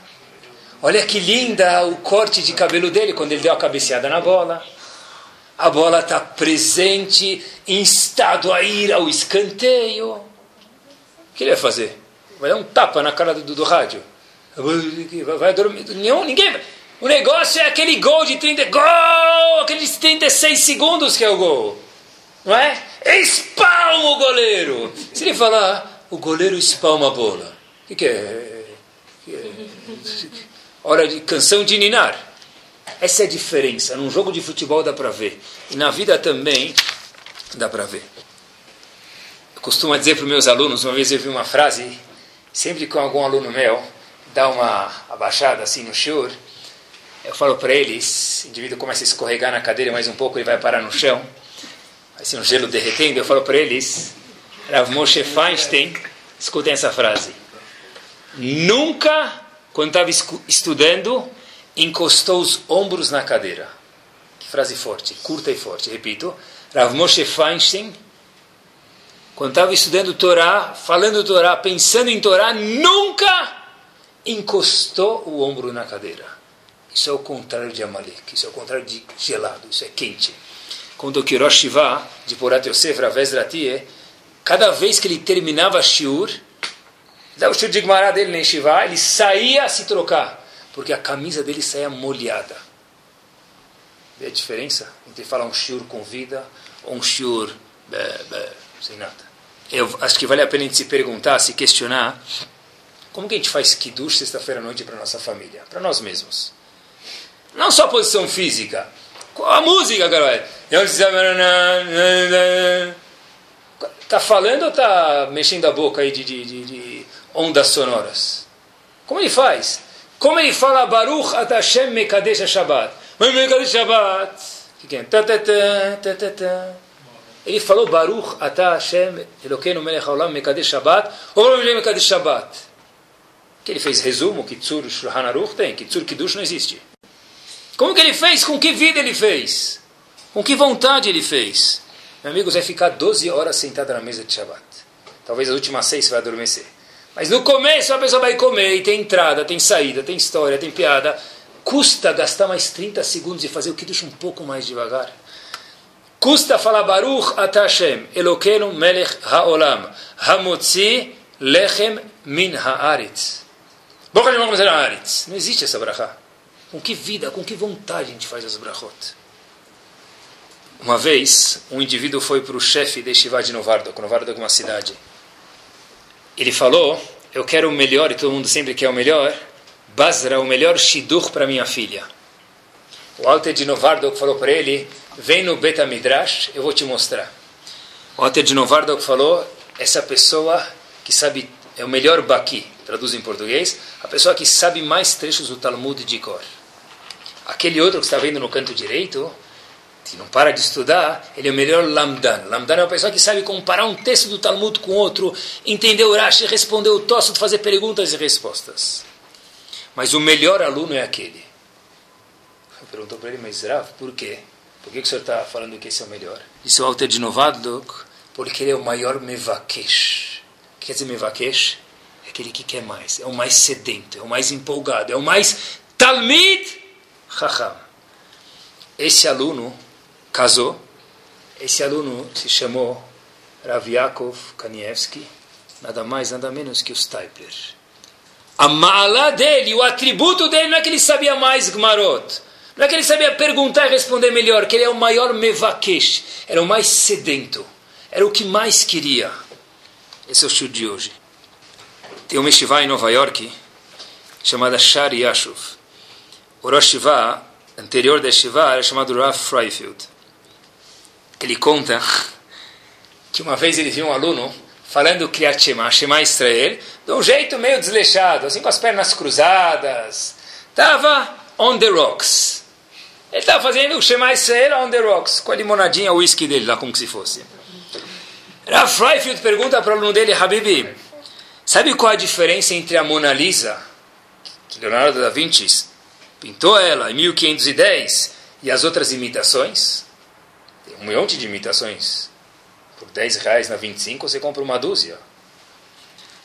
Olha que linda o corte de cabelo dele quando ele deu a cabeceada na bola. A bola está presente, em estado a ir ao escanteio. O que ele vai fazer? Vai dar um tapa na cara do, do rádio. Vai, vai dormir. Nenhum, ninguém. O negócio é aquele gol de 30. Gol! Aqueles 36 segundos que é o gol. Não é? Espalma o goleiro. Se ele falar, o goleiro espalma a bola. O que, é? Que é? Hora de canção de ninar. Essa é a diferença. Num jogo de futebol dá para ver. E na vida também dá para ver. Eu costumo dizer para os meus alunos, uma vez eu vi uma frase, sempre que algum aluno meu dá uma abaixada assim no shur, eu falo para eles, o indivíduo começa a escorregar na cadeira mais um pouco, ele vai parar no chão, assim um gelo derretendo, eu falo para eles, Rav Moshe Feinstein, escutem essa frase, nunca, quando estava estudando, encostou os ombros na cadeira. Que frase forte, curta e forte, repito, Rav Moshe Feinstein, quando estava estudando Torá, falando Torá, pensando em Torá, nunca encostou o ombro na cadeira. Isso é o contrário de Amalek, isso é o contrário de gelado, isso é quente. Quando o Kirosh Shiva, de Porat Yosef, Ravez Ratie, cada vez que ele terminava Shiur, o Shiur de Gmará dele em Shiva, ele saía a se trocar, porque a camisa dele saía molhada. Vê a diferença entre falar um Shiur com vida ou um Shiur sem nada? Eu acho que vale a pena a gente se perguntar, se questionar, como que a gente faz Kiddush sexta-feira à noite para nossa família? Para nós mesmos. Não só a posição física. A música, cara. Está falando ou está mexendo a boca aí de, de, de, de, ondas sonoras? Como ele faz? Como ele fala Baruch at Hashem Mekadesh Shabbat? Mekadesh Shabbat. Que é? ele falou Baruch Ata Hashem Elokeinu Melech Haolam Mekadesh Shabbat ou Mekadesh Shabbat. Que ele fez resumo, Kitsur Shulchan Aruch tem, Kitsur Kiddush não existe. Como que ele fez? Com que vida ele fez? Com que vontade ele fez? Meu amigo, você vai ficar 12 horas sentado na mesa de Shabbat. Talvez as últimas seis você vai adormecer. Mas no começo a pessoa vai comer e tem entrada, tem saída, tem história, tem piada. Custa gastar mais 30 segundos e fazer o Kiddush um pouco mais devagar. Custa falar Baruch Atashem, Elokeinu Melech Haolam, Hamotzi Lechem Min Haaretz. Boca de. Não existe essa brachá. Com que vida, com que vontade a gente faz as brachot? Uma vez, um indivíduo foi para o chefe de Shivá de Novardok, Novardok é uma cidade. Ele falou, eu quero o melhor, e todo mundo sempre quer o melhor, Basra, o melhor shidur para minha filha. O Alter de Novardok falou para ele, vem no Beta Midrash, eu vou te mostrar. O Alter de Novardok falou, essa pessoa que sabe, é o melhor Baki, traduz em português, a pessoa que sabe mais trechos do Talmud de Cor. Aquele outro que está vendo no canto direito, que não para de estudar, ele é o melhor Lamdan. Lamdan é uma pessoa que sabe comparar um texto do Talmud com outro, entender o Rashi, responder o Tosso, fazer perguntas e respostas. Mas o melhor aluno é aquele. Perguntou para ele, mas Rav, por quê? Por que, que o senhor está falando que esse é o melhor? Disse o Alter de Novadok, porque ele é o maior mevakesh. O que quer dizer mevakesh? É aquele que quer mais, é o mais sedento, é o mais empolgado, é o mais talmid chacham. Esse aluno casou, esse aluno se chamou Rav Yaakov Kanievski, nada mais, nada menos que o Stipler. A mala dele, o atributo dele não é que ele sabia mais Gmarot, não é que ele sabia perguntar e responder melhor, que ele é o maior mevakesh, era o mais sedento, era o que mais queria. Esse é o show de hoje. Tem uma yeshiva em Nova York, chamada Shar Yashuv. O Rosh Shiva, anterior da yeshiva, era chamado Rav Freifield. Ele conta que uma vez ele viu um aluno falando Kriyat Shema, Shema Israel, de um jeito meio desleixado, assim com as pernas cruzadas. Estava on the rocks. Ele estava fazendo o Shema Israel on the rocks, com a limonadinha, o whisky dele lá, como se fosse. Rav Freifield pergunta para o aluno dele, Habibi, sabe qual a diferença entre a Mona Lisa, que Leonardo da Vinci pintou ela em 1510, e as outras imitações? Tem um monte de imitações. Por 10 reais na 25 você compra uma dúzia.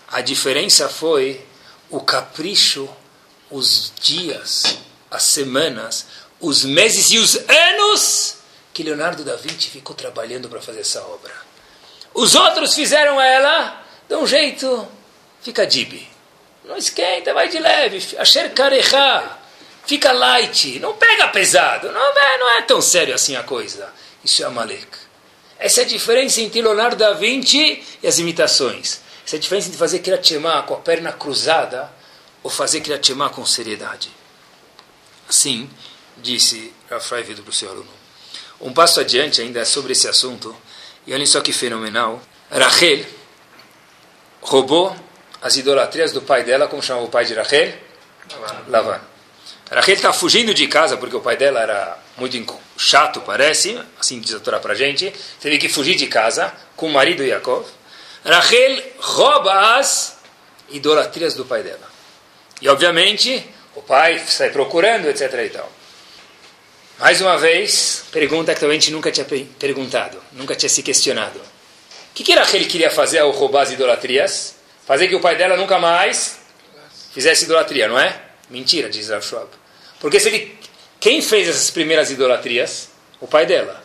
A diferença foi o capricho, os dias, as semanas, os meses e os anos que Leonardo da Vinci ficou trabalhando para fazer essa obra. Os outros fizeram ela de um jeito, fica dibi. Não esquenta, vai de leve. Asher karecha, fica light, não pega pesado. Não é, não é tão sério assim a coisa. Isso é Amalek. Essa é a diferença entre Leonardo da Vinci e as imitações. Essa é a diferença entre fazer Kriyat com a perna cruzada ou fazer Kriyat com seriedade. Assim, disse Rafai Vido para o seu aluno. Um passo adiante ainda é sobre esse assunto, e olhem só que fenomenal. Rachel roubou as idolatrias do pai dela, como chamava o pai de Rachel? Lavan. Rachel está fugindo de casa porque o pai dela era muito chato, parece, assim diz a Torá para gente. Teve que fugir de casa com o marido Yaakov. Rachel rouba as idolatrias do pai dela. E obviamente o pai sai procurando, etc. E tal. Mais uma vez, pergunta que a gente nunca tinha perguntado, nunca tinha se questionado. O que, que Rachel queria fazer ao roubar as idolatrias? Fazer que o pai dela nunca mais fizesse idolatria, não é? Mentira, diz Rav Schwab. Porque se ele, quem fez essas primeiras idolatrias? O pai dela.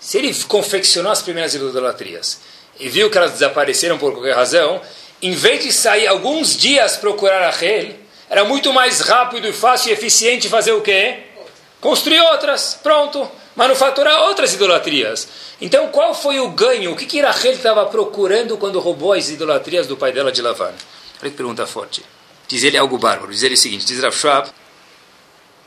Se ele confeccionou as primeiras idolatrias e viu que elas desapareceram por qualquer razão, em vez de sair alguns dias procurar Rachel, era muito mais rápido e fácil e eficiente fazer o quê? Construir outras, pronto. Manufaturar outras idolatrias. Então, qual foi o ganho? O que, que Rachel estava procurando quando roubou as idolatrias do pai dela de Lavan? Olha que pergunta forte. Diz ele algo bárbaro. Diz ele o seguinte: diz Rav Schwab,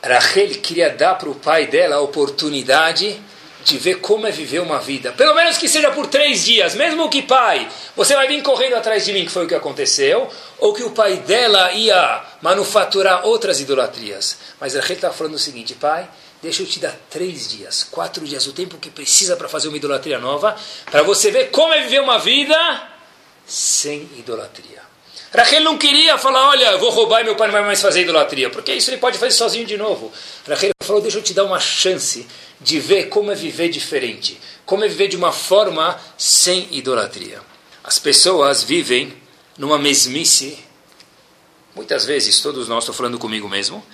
Rachel queria dar para o pai dela a oportunidade de ver como é viver uma vida. Pelo menos que seja por três dias. Mesmo que pai, você vai vir correndo atrás de mim, que foi o que aconteceu. Ou que o pai dela ia manufaturar outras idolatrias. Mas Rachel estava falando o seguinte, pai, deixa eu te dar três dias, quatro dias, o tempo que precisa para fazer uma idolatria nova, para você ver como é viver uma vida sem idolatria. Rachel não queria falar, olha, vou roubar e meu pai não vai mais fazer idolatria, porque isso ele pode fazer sozinho de novo. Rachel falou, deixa eu te dar uma chance de ver como é viver diferente, como é viver de uma forma sem idolatria. As pessoas vivem numa mesmice, muitas vezes, todos nós, estou falando comigo mesmo,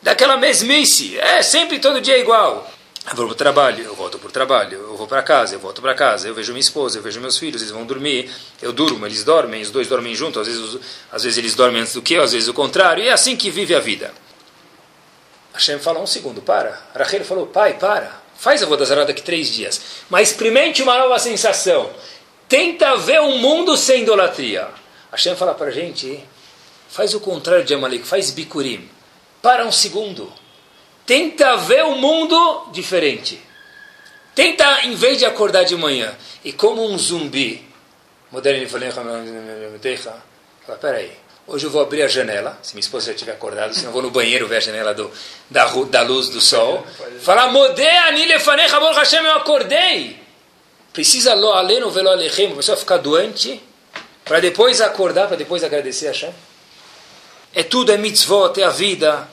daquela mesmice, é sempre todo dia igual. Eu vou para o trabalho, eu volto para o trabalho, eu vou para casa, eu volto para casa, eu vejo minha esposa, eu vejo meus filhos, eles vão dormir, eu durmo, eles dormem, os dois dormem juntos, às vezes, às vezes eles dormem antes do que eu, às vezes o contrário, e é assim que vive a vida. Hashem fala um segundo, para. Rachel falou, pai, para, faz a Vodazará daqui três dias, mas experimente uma nova sensação, tenta ver um mundo sem idolatria. Hashem fala para a gente, faz o contrário de Amalek, faz Bikurim, para um segundo Tenta ver o mundo diferente. Tenta, em vez de acordar de manhã e como um zumbi, fala, peraí, hoje eu vou abrir a janela, se minha esposa já tiver acordado, senão eu vou no banheiro ver a janela do, da, da luz do sol. Fala, eu acordei. Precisa lo aleno velo alechem, a ficar doente, para depois acordar, para depois agradecer a Hashem. É tudo, é mitzvot, é a vida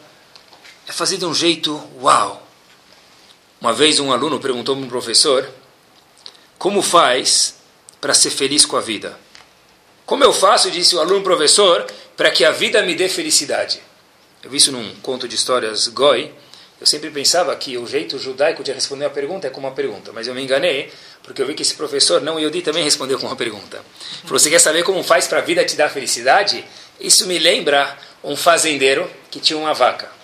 é fazer de um jeito uau. Uma vez um aluno perguntou para um professor como faz para ser feliz com a vida. Como eu faço, disse o aluno professor, para que a vida me dê felicidade. Eu vi isso num conto de histórias Goi. Eu sempre pensava que o jeito judaico de responder a pergunta é com uma pergunta, mas eu me enganei, porque eu vi que esse professor, não Yodi, também respondeu com uma pergunta. Falou, você quer saber como faz para a vida te dar felicidade? Isso me lembra um fazendeiro que tinha uma vaca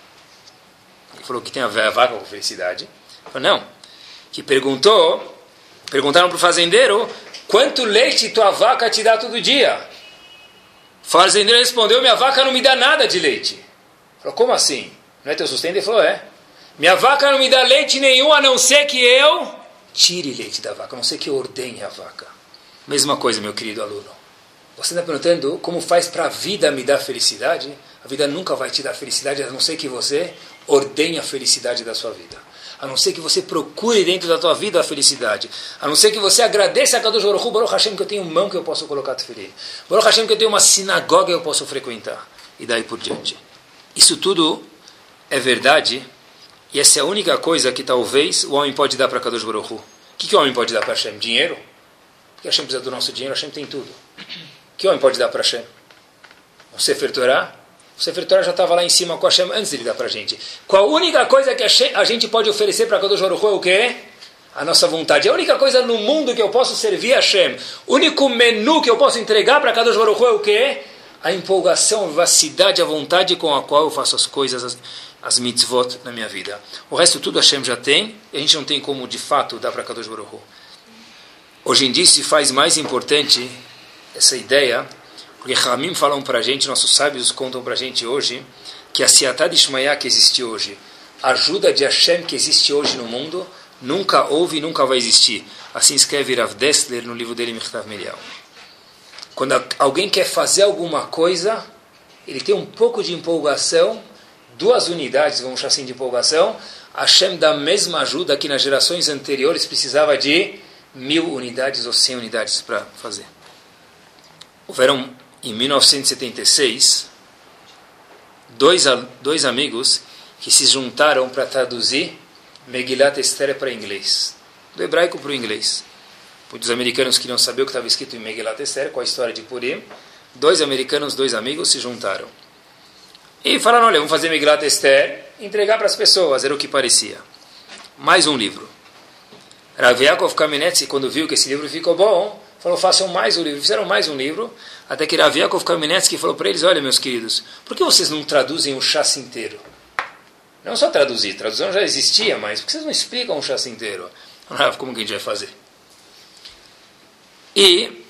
falou que tem a ver com felicidade. Falou, não. Que perguntou, perguntaram para o fazendeiro, quanto leite tua vaca te dá todo dia? O fazendeiro respondeu, minha vaca não me dá nada de leite. Falou, como assim? Não é teu sustento? Ele falou, é. Minha vaca não me dá leite nenhum, a não ser que eu tire leite da vaca, a não ser que eu ordene a vaca. Mesma coisa, meu querido aluno. Você está perguntando como faz para a vida me dar felicidade? A vida nunca vai te dar felicidade, a não ser que você ordene a felicidade da sua vida. A não ser que você procure dentro da tua vida a felicidade. A não ser que você agradeça a Kadosh Baruch Hu, Baruch Hashem, que eu tenho mão que eu posso colocar tefilim. Baruch Hashem, que eu tenho uma sinagoga que eu posso frequentar. E daí por diante. Isso tudo é verdade. E essa é a única coisa que talvez o homem pode dar para Kadosh Baruch Hu. O que, que o homem pode dar para Hashem? Dinheiro? Porque Hashem precisa do nosso dinheiro, Hashem tem tudo que homem pode dar para Hashem? O Sefer Torah? O Sefer Torah já estava lá em cima com Hashem antes de ele dar para a gente. Qual a única coisa que a gente pode oferecer para Kadosh Baruch é o quê? A nossa vontade. A única coisa no mundo que eu posso servir a Hashem, o único menu que eu posso entregar para Kadosh Baruch é o quê? A empolgação, a vivacidade, a vontade com a qual eu faço as coisas, as, as mitzvot na minha vida. O resto tudo Hashem já tem, e a gente não tem como de fato dar para Kadosh Baruch. Hoje em dia se faz mais importante essa ideia, porque Ramim falam para a gente, nossos sábios contam para a gente hoje, que a Siatá de Ishmael que existe hoje, a ajuda de Hashem que existe hoje no mundo, nunca houve e nunca vai existir. Assim escreve Rav Dessler no livro dele, Mirtav Miriam. Quando alguém quer fazer alguma coisa, ele tem um pouco de empolgação, duas unidades, vamos chamar assim, de empolgação, Hashem dá a mesma ajuda que nas gerações anteriores precisava de mil unidades ou cem unidades para fazer. Houveram, em 1976, dois, dois amigos que se juntaram para traduzir Megillat Esther para inglês, do hebraico para o inglês. Muitos americanos queriam saber o que estava escrito em Megillat Esther, com a história de Purim. Dois americanos, dois amigos se juntaram. E falaram, olha, vamos fazer Megillat Esther, entregar para as pessoas, era o que parecia. Mais um livro. Rav Yaakov Kamenetz, quando viu que esse livro ficou bom, falou, façam mais um livro. Fizeram mais um livro, até que Rav Kamenetsky falou para eles, olha, meus queridos, por que vocês não traduzem o chassi inteiro? Não só traduzir, tradução já existia, mas por que vocês não explicam o chassi inteiro? Rav, como que a gente vai fazer? E,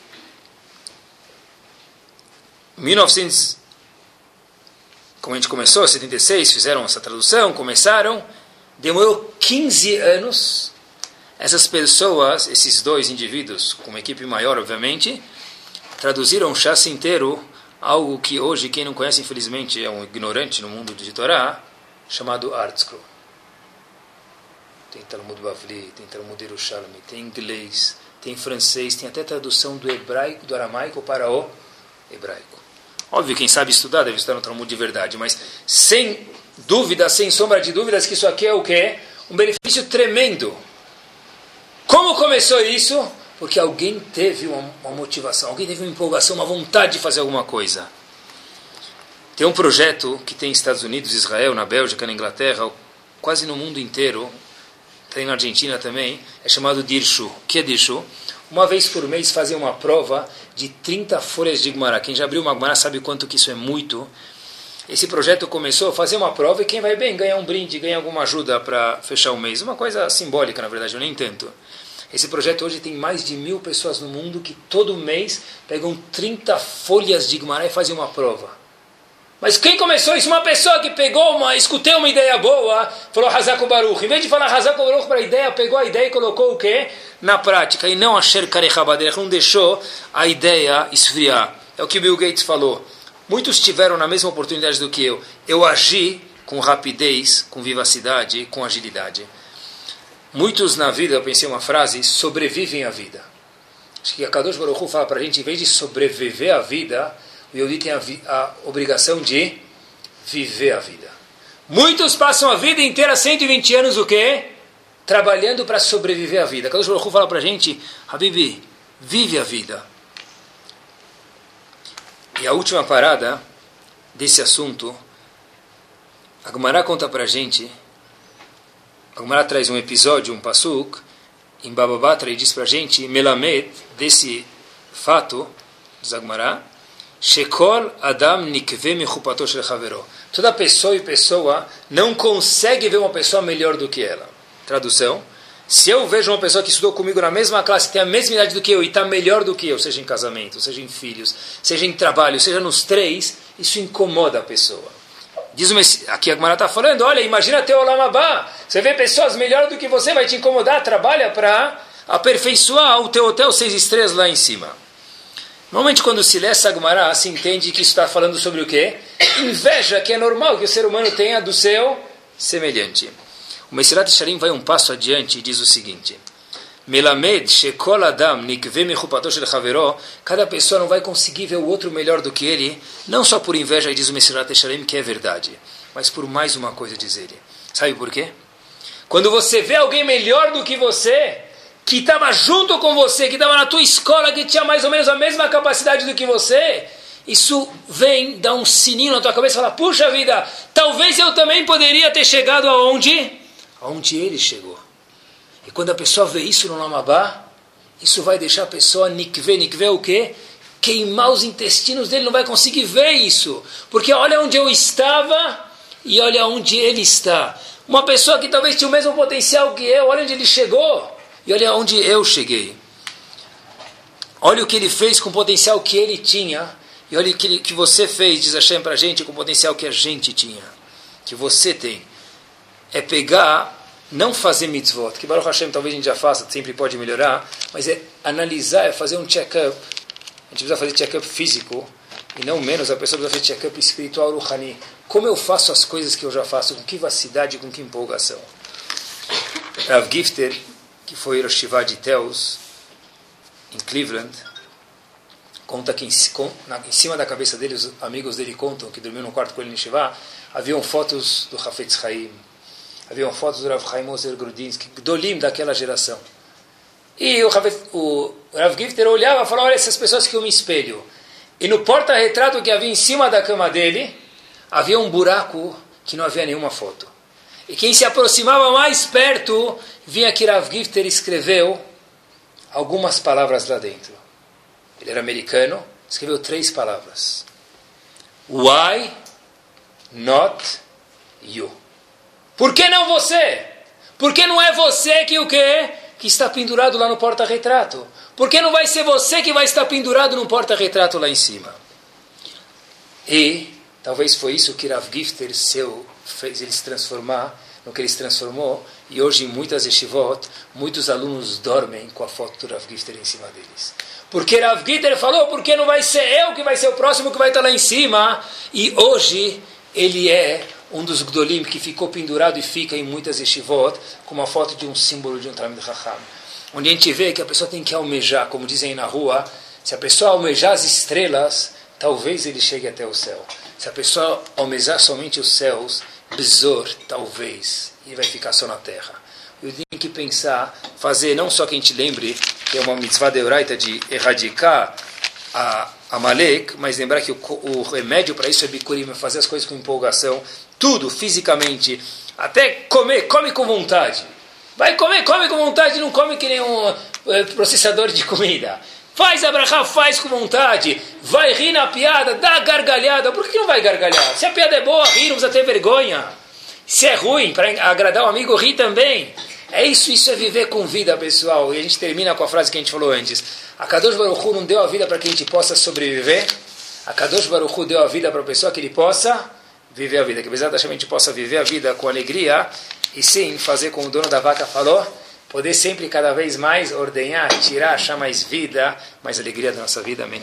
1900, como a gente começou, 76, fizeram essa tradução, começaram, demorou 15 anos essas pessoas, esses dois indivíduos, com uma equipe maior, obviamente, traduziram o chassi inteiro, algo que hoje, quem não conhece, infelizmente, é um ignorante no mundo de Torá, chamado Artscroll. tem Talmud Bavli, tem Talmud Yerushalmi, tem inglês, tem francês, tem até tradução do hebraico, do aramaico para o hebraico. Óbvio, quem sabe estudar deve estar no Talmud de verdade, mas sem dúvida, sem sombra de dúvidas, que isso aqui é o que? Um benefício tremendo. Como começou isso? Porque alguém teve uma, uma motivação, alguém teve uma empolgação, uma vontade de fazer alguma coisa. Tem um projeto que tem Estados Unidos, Israel, na Bélgica, na Inglaterra, quase no mundo inteiro, tem na Argentina também, é chamado Dirshu. O que é Dirshu? Uma vez por mês fazem uma prova de 30 folhas de Gemara. Quem já abriu uma Gemara sabe quanto que isso é muito. Esse projeto começou a fazer uma prova e quem vai bem ganha um brinde, ganha alguma ajuda para fechar o mês. Uma coisa simbólica, na verdade, nem tanto. Esse projeto hoje tem mais de mil pessoas no mundo que todo mês pegam 30 folhas de Gemara e fazem uma prova. Mas quem começou isso? Uma pessoa que pegou uma, escutei uma ideia boa, falou Hazako Baruch. Em vez de falar Hazako Baruch para a ideia, pegou a ideia e colocou o quê? Na prática. E não a Sher Karechabader, não deixou a ideia esfriar. É o que Bill Gates falou. Muitos tiveram na mesma oportunidade do que eu. Eu agi com rapidez, com vivacidade, com agilidade. Muitos na vida, eu pensei uma frase, sobrevivem à vida. Acho que a Kadosh Baruch Hu fala para a gente, em vez de sobreviver à vida, o Yodi tem a, a, obrigação de viver a vida. Muitos passam a vida inteira, 120 anos, o quê? Trabalhando para sobreviver à vida. Kadosh Baruch Hu fala para a gente, Habibi, vive a vida. E a última parada desse assunto, a Gemara conta para a gente a traz um episódio, um pasuk, em Bababatra, e diz para a gente, Melamed, desse fato, Zagmará, Shekol Adam Nikve Mechupato Shel. Toda pessoa e pessoa não consegue ver uma pessoa melhor do que ela. Tradução. Se eu vejo uma pessoa que estudou comigo na mesma classe, tem a mesma idade do que eu e está melhor do que eu, seja em casamento, seja em filhos, seja em trabalho, seja nos três, isso incomoda a pessoa. Diz uma, aqui a Gemara está falando, olha, imagina ter o Olamabá. Você vê pessoas melhores do que você, vai te incomodar, trabalha para aperfeiçoar o teu hotel seis estrelas lá em cima. Normalmente quando se lê essa Gemara, se entende que está falando sobre o quê? Inveja, que é normal que o ser humano tenha do seu semelhante. O Mesirat Sharim vai um passo adiante e diz o seguinte... Melamed shekol adam. Cada pessoa não vai conseguir ver o outro melhor do que ele, não só por inveja, diz o Mesirat Eshalem, que é verdade, mas por mais uma coisa, diz ele. Sabe por quê? Quando você vê alguém melhor do que você, que estava junto com você, que estava na tua escola, que tinha mais ou menos a mesma capacidade do que você, isso vem, dá um sininho na tua cabeça e fala, puxa vida, talvez eu também poderia ter chegado aonde? Aonde ele chegou. E quando a pessoa vê isso no Lamabá, isso vai deixar a pessoa nikve, nikve o quê? Queimar os intestinos dele, não vai conseguir ver isso. Porque olha onde eu estava e olha onde ele está. Uma pessoa que talvez tinha o mesmo potencial que eu, olha onde ele chegou e olha onde eu cheguei. Olha o que ele fez com o potencial que ele tinha e olha o que, que você fez, diz Hashem para a gente, com o potencial que a gente tinha, que você tem. É pegar não fazer mitzvot, que Baruch Hashem talvez a gente já faça, sempre pode melhorar, mas é analisar, é fazer um check-up. A gente precisa fazer check-up físico, e não menos, a pessoa precisa fazer check-up espiritual, ruhani. Como eu faço as coisas que eu já faço, com que vacidade, com que empolgação. Rav Gifter, que foi Rosh de Teus, em Cleveland, conta que em, em, cima da cabeça dele, os amigos dele contam que dormiu no quarto com ele em Shiva, haviam fotos do Hafetz Chaim, Haviam fotos do Rav Chaim Ozer Grudinsky, Dolim daquela geração. E o Rav, o Rav Gifter olhava e falava, olha essas pessoas que eu me espelho. E no porta-retrato que havia em cima da cama dele, havia um buraco que não havia nenhuma foto. E quem se aproximava mais perto, vinha que Rav Gifter escreveu algumas palavras lá dentro. Ele era americano, escreveu três palavras. Why not you? Por que não você? Por que não é você que o quê? Que está pendurado lá no porta-retrato? Por que não vai ser você que vai estar pendurado no porta-retrato lá em cima? E talvez foi isso que Rav Gifter seu, fez ele se transformar no que ele se transformou. E hoje em muitas yeshivot, muitos alunos dormem com a foto do Rav Gifter em cima deles. Porque Rav Gifter falou, porque não vai ser eu que vai ser o próximo que vai estar lá em cima. E hoje ele é um dos Gdolim que ficou pendurado e fica em muitas yeshivot, com uma foto de um símbolo de um Talmud Raham. Onde a gente vê que a pessoa tem que almejar, como dizem na rua, se a pessoa almejar as estrelas, talvez ele chegue até o céu. Se a pessoa almejar somente os céus, besor, talvez, e vai ficar só na terra. Eu tenho que pensar, fazer não só que a gente lembre que é uma mitzvah de Euraita de erradicar a Amalek, mas lembrar que o, o remédio para isso é Bikurim, é fazer as coisas com empolgação, tudo fisicamente, até comer, come com vontade. Vai comer, come com vontade, não come que nem um é, processador de comida. Faz abrahá, faz com vontade. Vai rir na piada, dá gargalhada. Por que não vai gargalhar? Se a piada é boa, rir, não precisa ter vergonha. Se é ruim, para agradar o amigo, rir também. É isso, isso é viver com vida, pessoal. E a gente termina com a frase que a gente falou antes. A Kadosh Baruch Hu não deu a vida para que a gente possa sobreviver. A Kadosh Baruch Hu deu a vida para a pessoa que ele possa viver a vida. Que exatamente a gente possa viver a vida com alegria e sim fazer como o dono da vaca falou, poder sempre cada vez mais ordenhar, tirar, achar mais vida, mais alegria da nossa vida. Amém.